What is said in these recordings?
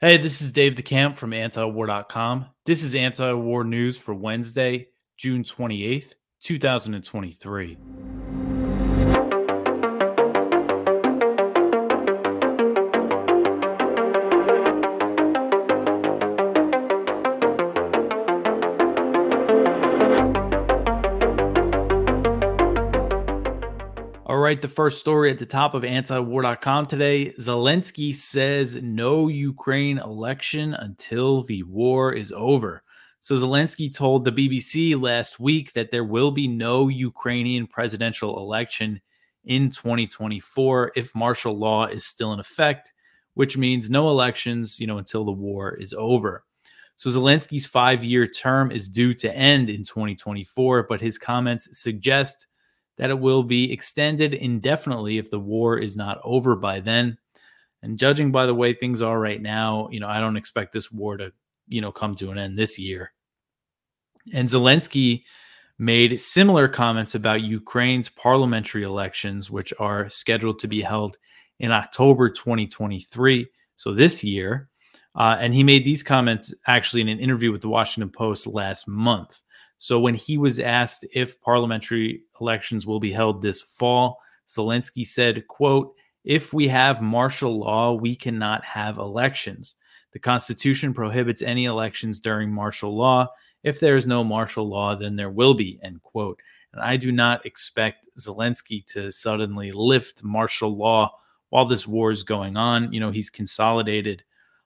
Hey, this is Dave DeCamp from antiwar.com. This is anti-war news for Wednesday, June 28th, 2023. Right, the first story at the top of antiwar.com today. Zelensky says no Ukraine election until the war is over. So, Zelensky told the BBC last week that there will be no Ukrainian presidential election in 2024 if martial law is still in effect, which means no elections, you know, until the war is over. So Zelensky's 5-year term is due to end in 2024, but his comments suggest that it will be extended indefinitely if the war is not over by then. And judging by the way things are right now, you know, I don't expect this war to, you know, come to an end this year. And Zelensky made similar comments about Ukraine's parliamentary elections, which are scheduled to be held in October 2023. So this year. Uh, and he made these comments actually in an interview with the Washington Post last month. So when he was asked if parliamentary elections will be held this fall, Zelensky said, quote, if we have martial law, we cannot have elections. The Constitution prohibits any elections during martial law. If there is no martial law, then there will be, end quote. And I do not expect Zelensky to suddenly lift martial law while this war is going on. You know, he's consolidated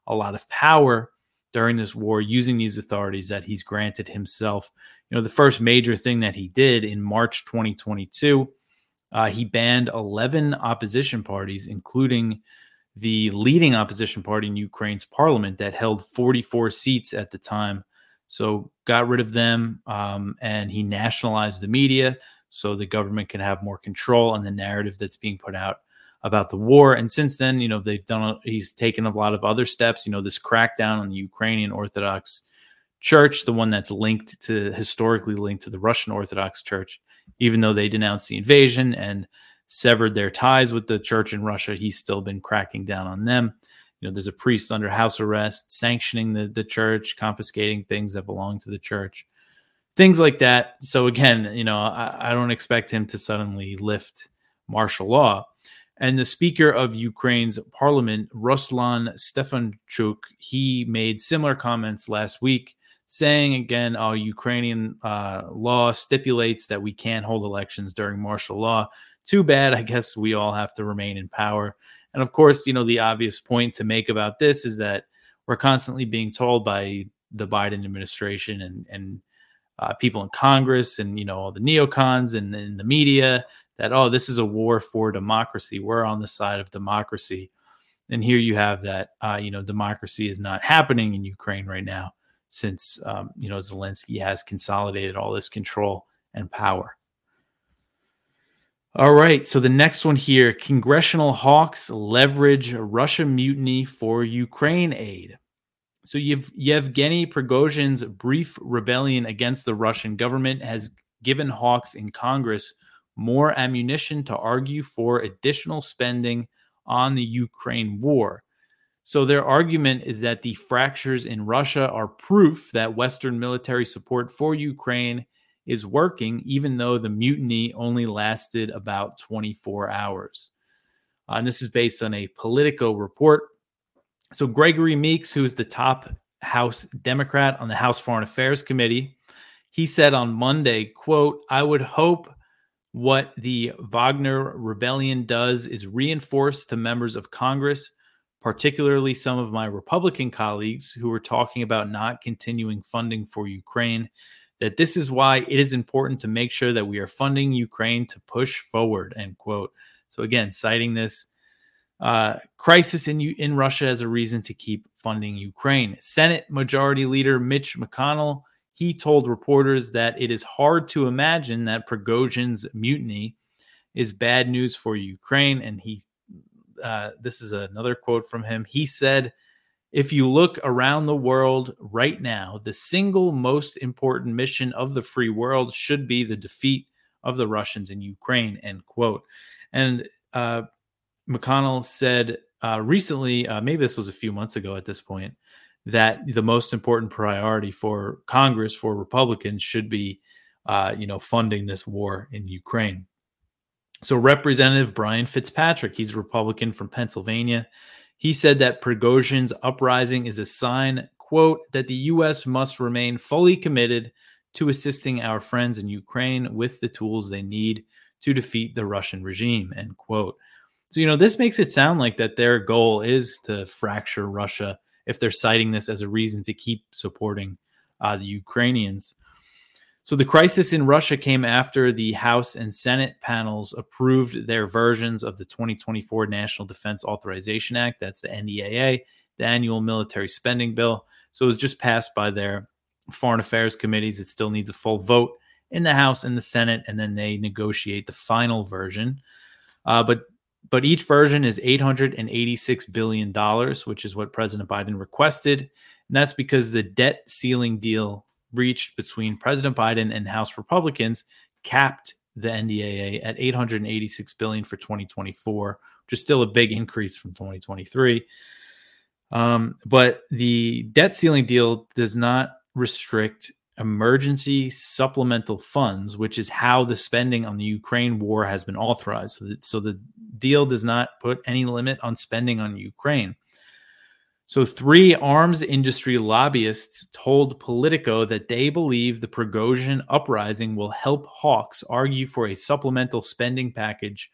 a lot of power during this war using these authorities that he's granted himself. You know, the first major thing that he did in March 2022, uh, he banned 11 opposition parties, including the leading opposition party in Ukraine's parliament that held 44 seats at the time. So got rid of them, um, and he nationalized the media so the government can have more control on the narrative that's being put out about the war. And since then, you know, they've done, he's taken a lot of other steps, you know, this crackdown on the Ukrainian Orthodox Church, the one that's linked to historically linked to the Russian Orthodox Church, even though they denounced the invasion and severed their ties with the church in Russia, he's still been cracking down on them. You know, there's a priest under house arrest sanctioning the, the church, confiscating things that belong to the church, things like that. So again, you know, I, I don't expect him to suddenly lift martial law. And the Speaker of Ukraine's parliament, Ruslan Stefanchuk, he made similar comments last week, saying again, "Oh, Ukrainian uh, law stipulates that we can't hold elections during martial law. Too bad. I guess we all have to remain in power." And of course, you know the obvious point to make about this is that we're constantly being told by the Biden administration and and uh, people in Congress and you know all the neocons and, and the media that oh this is a war for democracy. We're on the side of democracy. And here you have that uh, you know democracy is not happening in ukraine right now since um, you know zelensky has consolidated all this control and power. All right so the next one here congressional hawks leverage russia mutiny for ukraine aid. So Yevgeny Prigozhin's brief rebellion against the Russian government has given hawks in Congress more ammunition to argue for additional spending on the Ukraine war. So, their argument is that the fractures in Russia are proof that Western military support for Ukraine is working, even though the mutiny only lasted about 24 hours. Uh, and this is based on a Politico report. So, Gregory Meeks, who is the top House Democrat on the House Foreign Affairs Committee, he said on Monday, quote, I would hope what the Wagner rebellion does is reinforce to members of Congress, particularly some of my Republican colleagues who are talking about not continuing funding for Ukraine, that this is why it is important to make sure that we are funding Ukraine to push forward. End quote. So again, citing this uh, crisis in in Russia as a reason to keep funding Ukraine. Senate Majority Leader Mitch McConnell he told reporters that it is hard to imagine that Prigozhin's mutiny is bad news for Ukraine. And he, uh, this is another quote from him. He said, if you look around the world right now, the single most important mission of the free world should be the defeat of the Russians in Ukraine, end quote. And uh, McConnell said uh, recently, uh, maybe this was a few months ago at this point, that the most important priority for Congress for Republicans should be, uh, you know, funding this war in Ukraine. So Representative Brian Fitzpatrick, he's a Republican from Pennsylvania. He said that Prigozhin's uprising is a sign, quote, that the U.S. must remain fully committed to assisting our friends in Ukraine with the tools they need to defeat the Russian regime, end quote. So, you know, this makes it sound like that their goal is to fracture Russia if they're citing this as a reason to keep supporting uh, the Ukrainians. So the crisis in Russia came after the House and Senate panels approved their versions of the 2024 National Defense Authorization Act. That's the NDAA, the annual military spending bill. So it was just passed by their foreign affairs committees. It still needs a full vote in the House and the Senate, and then they negotiate the final version. Uh, but but each version is 886 billion dollars, which is what President Biden requested, and that's because the debt ceiling deal reached between President Biden and House Republicans capped the NDAA at 886 billion for 2024, which is still a big increase from 2023. Um, but the debt ceiling deal does not restrict emergency supplemental funds, which is how the spending on the Ukraine war has been authorized. So, so the deal does not put any limit on spending on Ukraine. So, three arms industry lobbyists told Politico that they believe the Prigozhin uprising will help hawks argue for a supplemental spending package,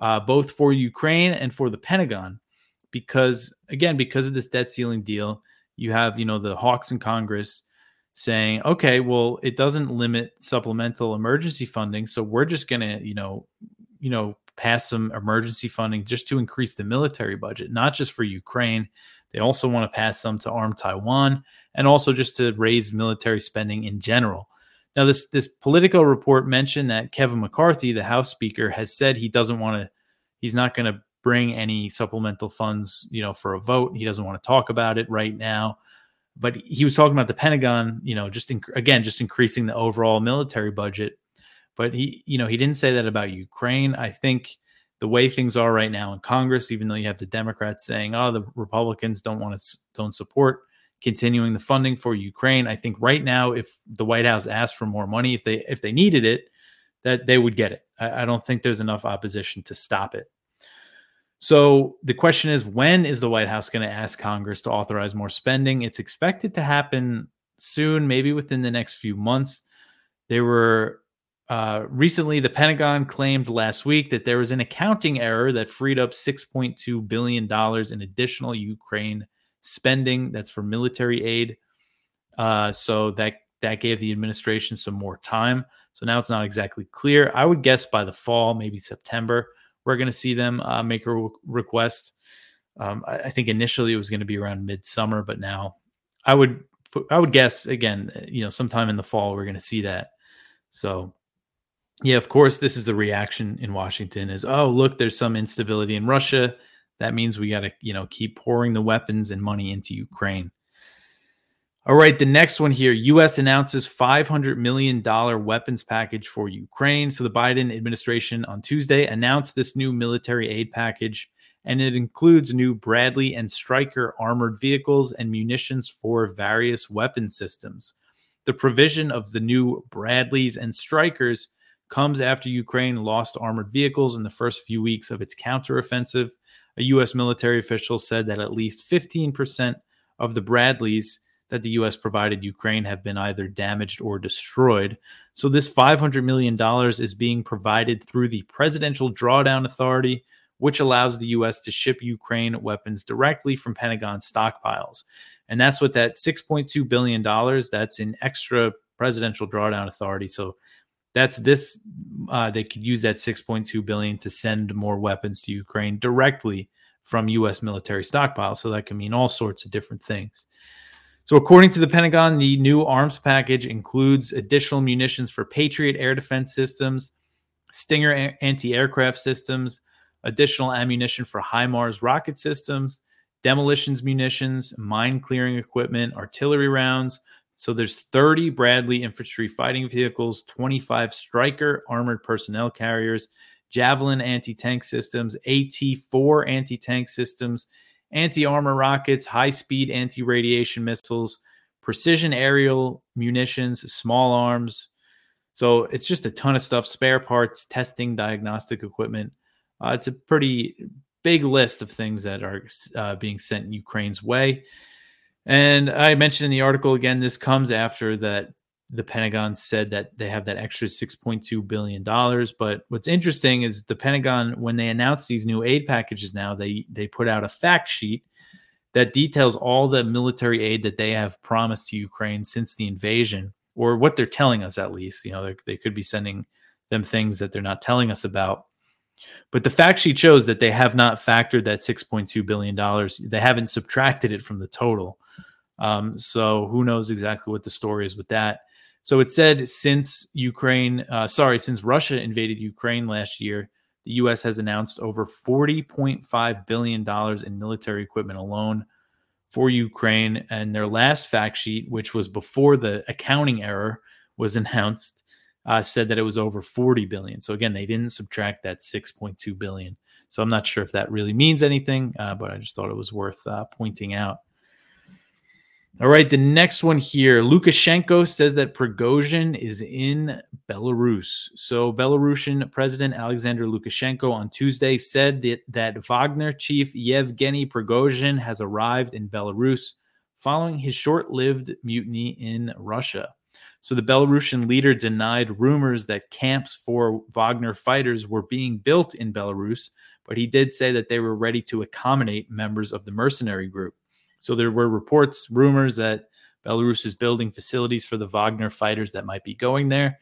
uh, both for Ukraine and for the Pentagon, because again, because of this debt ceiling deal, you have you know the hawks in Congress saying, okay, well, it doesn't limit supplemental emergency funding, so we're just to, you know, you know, pass some emergency funding just to increase the military budget, not just for Ukraine. They also want to pass some to arm Taiwan and also just to raise military spending in general. Now, this this Politico report mentioned that Kevin McCarthy, the House Speaker, has said he doesn't want to, he's not going to bring any supplemental funds, you know, for a vote. He doesn't want to talk about it right now but he was talking about the Pentagon, you know, just again, just increasing the overall military budget. But he, you know, he didn't say that about Ukraine. I think the way things are right now in Congress, even though you have the Democrats saying, "Oh, the Republicans don't want to don't support continuing the funding for Ukraine," I think right now, if the White House asked for more money, if they if they needed it, that they would get it. I, I don't think there's enough opposition to stop it. So the question is when is the White House going to ask Congress to authorize more spending? It's expected to happen soon, maybe within the next few months. There were uh, recently, the Pentagon claimed last week that there was an accounting error that freed up $6.2 billion in additional Ukraine spending. That's for military aid. Uh, so that that gave the administration some more time. So now it's not exactly clear. I would guess by the fall, maybe September, we're going to see them uh, make a re- request. Um, I, I, think initially it was going to be around midsummer, but now I would I would guess again, you know, sometime in the fall we're going to see that. So, yeah, of course, this is the reaction in Washington: is oh look, there's some instability in Russia. That means we got to you know keep pouring the weapons and money into Ukraine. All right, the next one here US announces $500 million weapons package for Ukraine. So the Biden administration on Tuesday announced this new military aid package, and it includes new Bradley and Stryker armored vehicles and munitions for various weapon systems. The provision of the new Bradleys and Strykers comes after Ukraine lost armored vehicles in the first few weeks of its counteroffensive. A U.S. military official said that at least 15% of the Bradleys that the U.S. provided Ukraine have been either damaged or destroyed. So, this $500 million is being provided through the Presidential Drawdown Authority, which allows the U.S. to ship Ukraine weapons directly from Pentagon stockpiles. And that's what that $6.2 billion, that's an extra Presidential Drawdown Authority. So, that's this uh, they could use that 6.2 billion to send more weapons to Ukraine directly from US military stockpiles so that can mean all sorts of different things. So, according to the Pentagon, the new arms package includes additional munitions for Patriot air defense systems, Stinger anti aircraft systems, additional ammunition for HIMARS rocket systems, demolitions munitions, mine clearing equipment, artillery rounds. So, there's 30 Bradley infantry fighting vehicles, 25 Stryker armored personnel carriers, Javelin anti tank systems, AT 4 anti tank systems, anti armor rockets, high speed anti radiation missiles, precision aerial munitions, small arms. So it's just a ton of stuff spare parts, testing, diagnostic equipment. Uh, it's a pretty big list of things that are uh, being sent in Ukraine's way. And I mentioned in the article again, this comes after that the Pentagon said that they have that extra $6.2 billion. But what's interesting is the Pentagon, when they announced these new aid packages now, they they put out a fact sheet that details all the military aid that they have promised to Ukraine since the invasion, or what they're telling us at least. You know, they could be sending them things that they're not telling us about. But the fact sheet shows that they have not factored that $6.2 billion. They haven't subtracted it from the total. Um, so who knows exactly what the story is with that. So it said since Ukraine, uh, sorry, since Russia invaded Ukraine last year, the U.S. has announced over $40.5 billion in military equipment alone for Ukraine. And their last fact sheet, which was before the accounting error was announced, uh, said that it was over 40 billion. So again, they didn't subtract that 6.2 billion. So I'm not sure if that really means anything, uh, but I just thought it was worth uh, pointing out. All right, the next one here. Lukashenko says that Prigozhin is in Belarus. So, Belarusian President Alexander Lukashenko on Tuesday said that, that Wagner chief Yevgeny Prigozhin has arrived in Belarus following his short lived mutiny in Russia. So, the Belarusian leader denied rumors that camps for Wagner fighters were being built in Belarus, but he did say that they were ready to accommodate members of the mercenary group. So there were reports, rumors that Belarus is building facilities for the Wagner fighters that might be going there.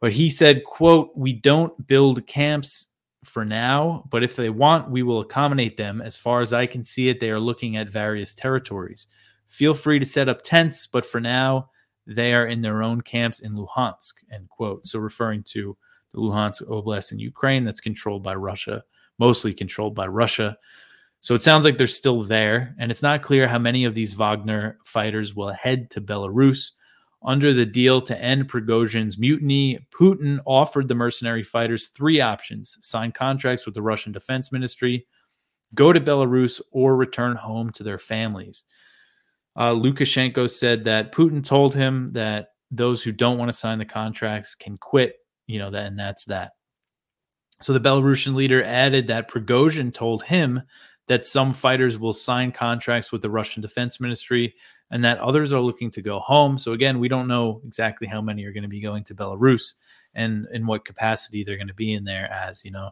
But he said, quote, we don't build camps for now, but if they want, we will accommodate them. As far as I can see it, they are looking at various territories. Feel free to set up tents, but for now, they are in their own camps in Luhansk, end quote. So referring to the Luhansk Oblast in Ukraine that's controlled by Russia, mostly controlled by Russia. So it sounds like they're still there, and it's not clear how many of these Wagner fighters will head to Belarus. Under the deal to end Prigozhin's mutiny, Putin offered the mercenary fighters three options sign contracts with the Russian Defense Ministry, go to Belarus, or return home to their families. Uh, Lukashenko said that Putin told him that those who don't want to sign the contracts can quit, you know, that, and that's that. So the Belarusian leader added that Prigozhin told him that some fighters will sign contracts with the Russian Defense Ministry and that others are looking to go home. So, again, we don't know exactly how many are going to be going to Belarus and in what capacity they're going to be in there as, you know.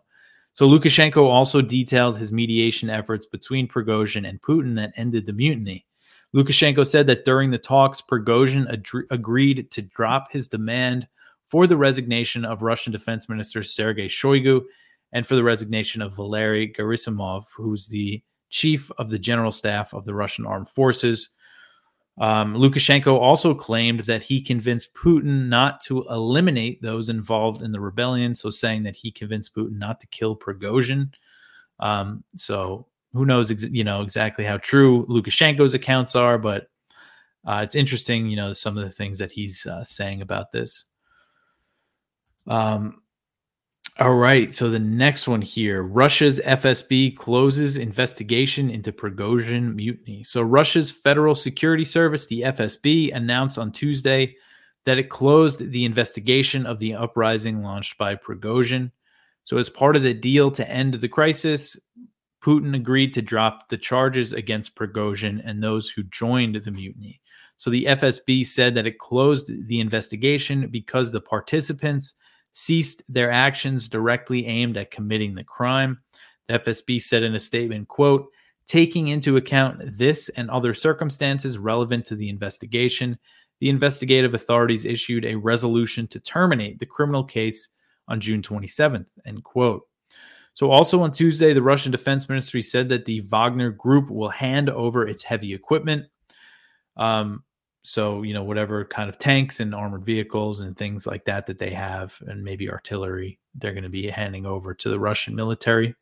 So, Lukashenko also detailed his mediation efforts between Prigozhin and Putin that ended the mutiny. Lukashenko said that during the talks, Prigozhin agreed to drop his demand for the resignation of Russian Defense Minister Sergei Shoigu and for the resignation of Valery Gerasimov, who's the chief of the general staff of the Russian armed forces. Um, Lukashenko also claimed that he convinced Putin not to eliminate those involved in the rebellion, so saying that he convinced Putin not to kill Prigozhin. Um, so who knows, ex- you know, exactly how true Lukashenko's accounts are, but uh, it's interesting, you know, some of the things that he's uh, saying about this. Um, all right. So the next one here Russia's FSB closes investigation into Prigozhin mutiny. So Russia's Federal Security Service, the FSB, announced on Tuesday that it closed the investigation of the uprising launched by Prigozhin. So, as part of the deal to end the crisis, Putin agreed to drop the charges against Prigozhin and those who joined the mutiny. So, the FSB said that it closed the investigation because the participants ceased their actions directly aimed at committing the crime. The FSB said in a statement, quote, taking into account this and other circumstances relevant to the investigation, the investigative authorities issued a resolution to terminate the criminal case on June 27th, end quote. So, also on Tuesday, the Russian Defense Ministry said that the Wagner Group will hand over its heavy equipment. Um, so you know whatever kind of tanks and armored vehicles and things like that that they have and maybe artillery they're going to be handing over to the russian military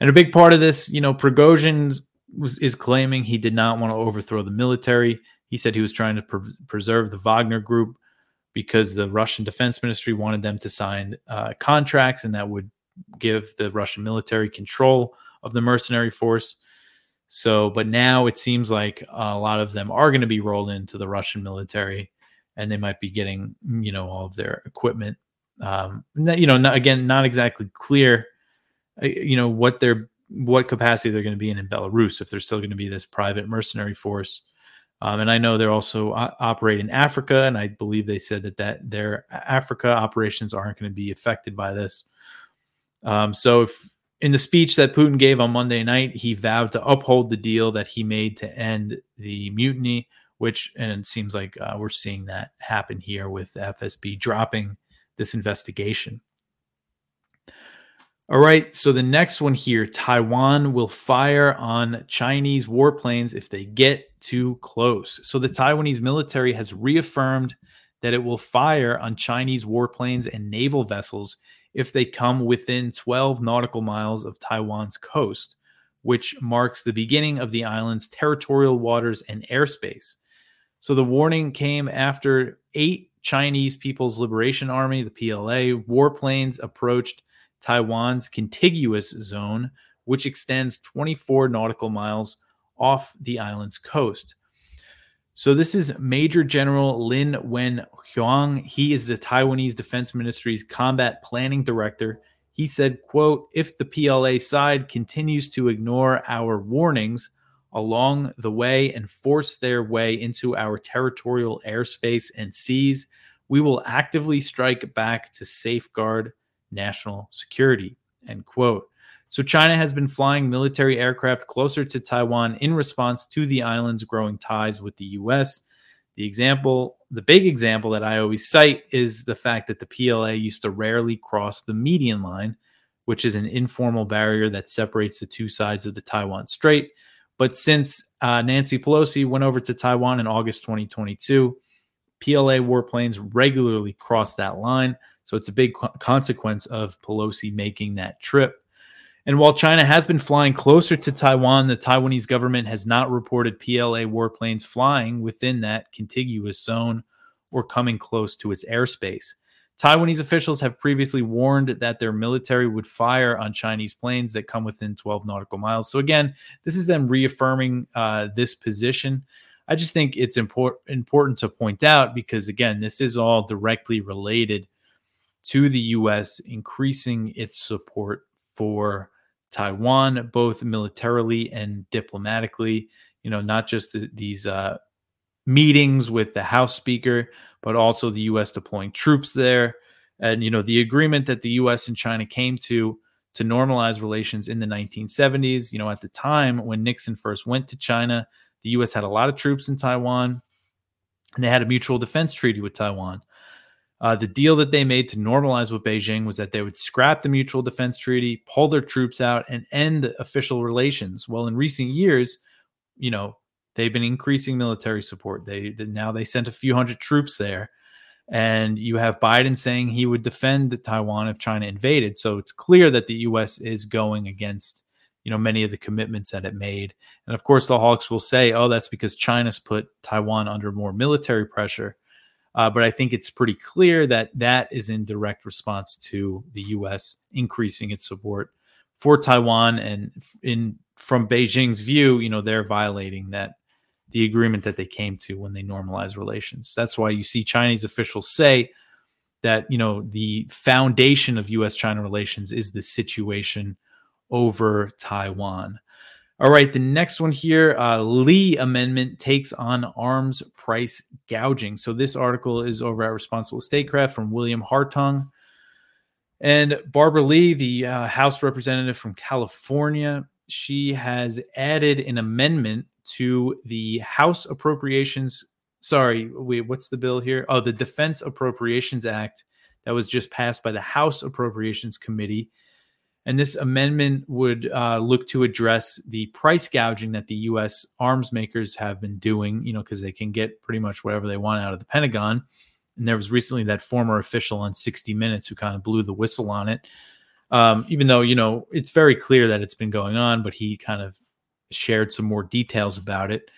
and a big part of this you know prigozhin was is claiming he did not want to overthrow the military he said he was trying to pre- preserve the wagner group because the Russian Defense Ministry wanted them to sign uh, contracts, and that would give the Russian military control of the mercenary force. So, but now it seems like a lot of them are going to be rolled into the Russian military, and they might be getting, you know, all of their equipment. Um, you know, not, again, not exactly clear, uh, you know, what their what capacity they're going to be in in Belarus if they're still going to be this private mercenary force. Um, and I know they're also uh, operate in Africa, and I believe they said that that their Africa operations aren't going to be affected by this. Um, so, if, in the speech that Putin gave on Monday night, he vowed to uphold the deal that he made to end the mutiny, which and it seems like uh, we're seeing that happen here with FSB dropping this investigation. All right, so the next one here Taiwan will fire on Chinese warplanes if they get too close. So the Taiwanese military has reaffirmed that it will fire on Chinese warplanes and naval vessels if they come within 12 nautical miles of Taiwan's coast, which marks the beginning of the island's territorial waters and airspace. So the warning came after eight Chinese People's Liberation Army, the PLA, warplanes approached Taiwan's contiguous zone, which extends 24 nautical miles off the island's coast. So this is Major General Lin Wen Huang. He is the Taiwanese Defense Ministry's combat planning director. He said, quote, if the PLA side continues to ignore our warnings along the way and force their way into our territorial airspace and seas, we will actively strike back to safeguard national security, end quote. So China has been flying military aircraft closer to Taiwan in response to the island's growing ties with the US. The example, the big example that I always cite is the fact that the PLA used to rarely cross the median line, which is an informal barrier that separates the two sides of the Taiwan Strait. But since uh, Nancy Pelosi went over to Taiwan in August 2022, PLA warplanes regularly cross that line. So it's a big co- consequence of Pelosi making that trip. And while China has been flying closer to Taiwan, the Taiwanese government has not reported PLA warplanes flying within that contiguous zone or coming close to its airspace. Taiwanese officials have previously warned that their military would fire on Chinese planes that come within 12 nautical miles. So, again, this is them reaffirming uh, this position. I just think it's import- important to point out because, again, this is all directly related to the U.S. increasing its support for Taiwan, both militarily and diplomatically. You know, not just the, these uh, meetings with the House Speaker, but also the U.S. deploying troops there. And, you know, the agreement that the U.S. and China came to to normalize relations in the 1970s. You know, at the time when Nixon first went to China, the U.S. had a lot of troops in Taiwan and they had a mutual defense treaty with Taiwan. Uh, the deal that they made to normalize with Beijing was that they would scrap the mutual defense treaty, pull their troops out, and end official relations. Well, in recent years, you know, they've been increasing military support. They now they sent a few hundred troops there, and you have Biden saying he would defend Taiwan if China invaded. So it's clear that the U.S. is going against you know many of the commitments that it made. And of course, the Hawks will say, "Oh, that's because China's put Taiwan under more military pressure." Uh, but I think it's pretty clear that that is in direct response to the U.S. increasing its support for Taiwan, and in from Beijing's view, you know, they're violating that the agreement that they came to when they normalized relations. That's why you see Chinese officials say that you know the foundation of U.S.-China relations is the situation over Taiwan. All right, the next one here uh, Lee Amendment takes on arms price gouging. So, this article is over at Responsible Statecraft from William Hartung. And Barbara Lee, the uh, House representative from California, she has added an amendment to the House Appropriations. Sorry, wait, what's the bill here? Oh, the Defense Appropriations Act that was just passed by the House Appropriations Committee and this amendment would uh, look to address the price gouging that the U.S. arms makers have been doing, you know, because they can get pretty much whatever they want out of the Pentagon. And there was recently that former official on 60 Minutes who kind of blew the whistle on it. Um, even though, you know, it's very clear that it's been going on, but he kind of shared some more details about it.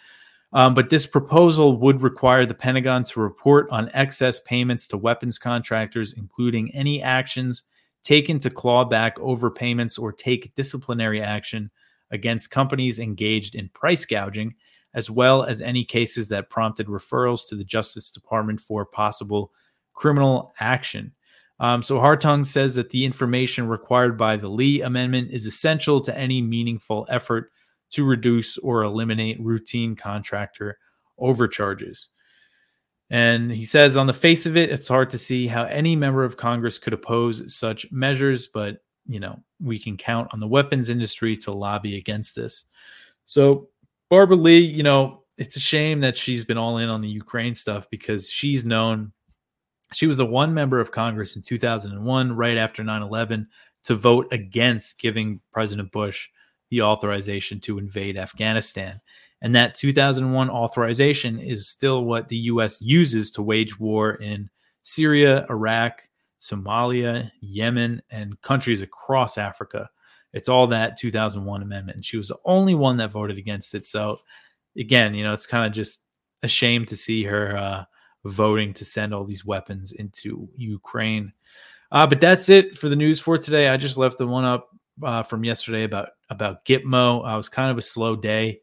Um, but this proposal would require the Pentagon to report on excess payments to weapons contractors, including any actions taken to claw back overpayments or take disciplinary action against companies engaged in price gouging, as well as any cases that prompted referrals to the Justice Department for possible criminal action. Um, so Hartung says that the information required by the Lee Amendment is essential to any meaningful effort to reduce or eliminate routine contractor overcharges. And he says, on the face of it, it's hard to see how any member of Congress could oppose such measures, but you know, we can count on the weapons industry to lobby against this. So, Barbara Lee, you know, it's a shame that she's been all in on the Ukraine stuff because she's known she was the one member of Congress in 2001, right after 9 11, to vote against giving President Bush the authorization to invade Afghanistan. And that 2001 authorization is still what the U.S. uses to wage war in Syria, Iraq, Somalia, Yemen, and countries across Africa. It's all that 2001 amendment. And she was the only one that voted against it. So, again, you know, it's kind of just a shame to see her uh, voting to send all these weapons into Ukraine. Uh, but that's it for the news for today. I just left the one up uh, from yesterday about about Gitmo. I was kind of a slow day,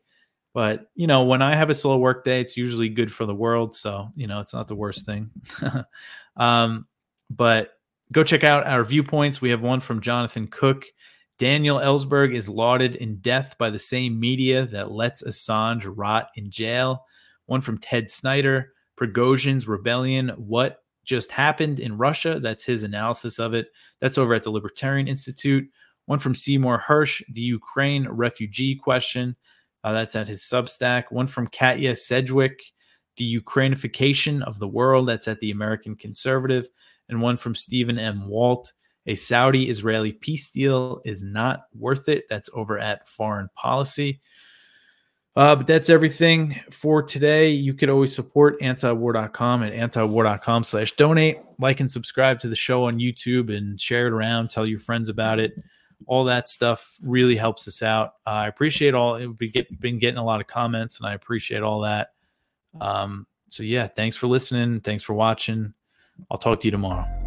but you know when I have a slow work day, it's usually good for the world. So you know it's not the worst thing. um, but go check out our viewpoints. We have one from Jonathan Cook. Daniel Ellsberg is lauded in death by the same media that lets Assange rot in jail. One from Ted Snider. Prigozhin's rebellion. What just happened in Russia? That's his analysis of it. That's over at the Libertarian Institute. One from Seymour Hersh, the Ukraine refugee question. Uh, that's at his Substack. One from Katya Sedgwick, the Ukrainification of the world. That's at the American Conservative. And one from Stephen M. Walt. A Saudi Israeli peace deal is not worth it. That's over at Foreign Policy. Uh, but that's everything for today. You could always support antiwar.com at antiwar.com slash donate. Like and subscribe to the show on YouTube and share it around. Tell your friends about it all that stuff really helps us out. Uh, I appreciate all. We've get, been getting a lot of comments, and I appreciate all that. Um, so yeah, thanks for listening. Thanks for watching. I'll talk to you tomorrow.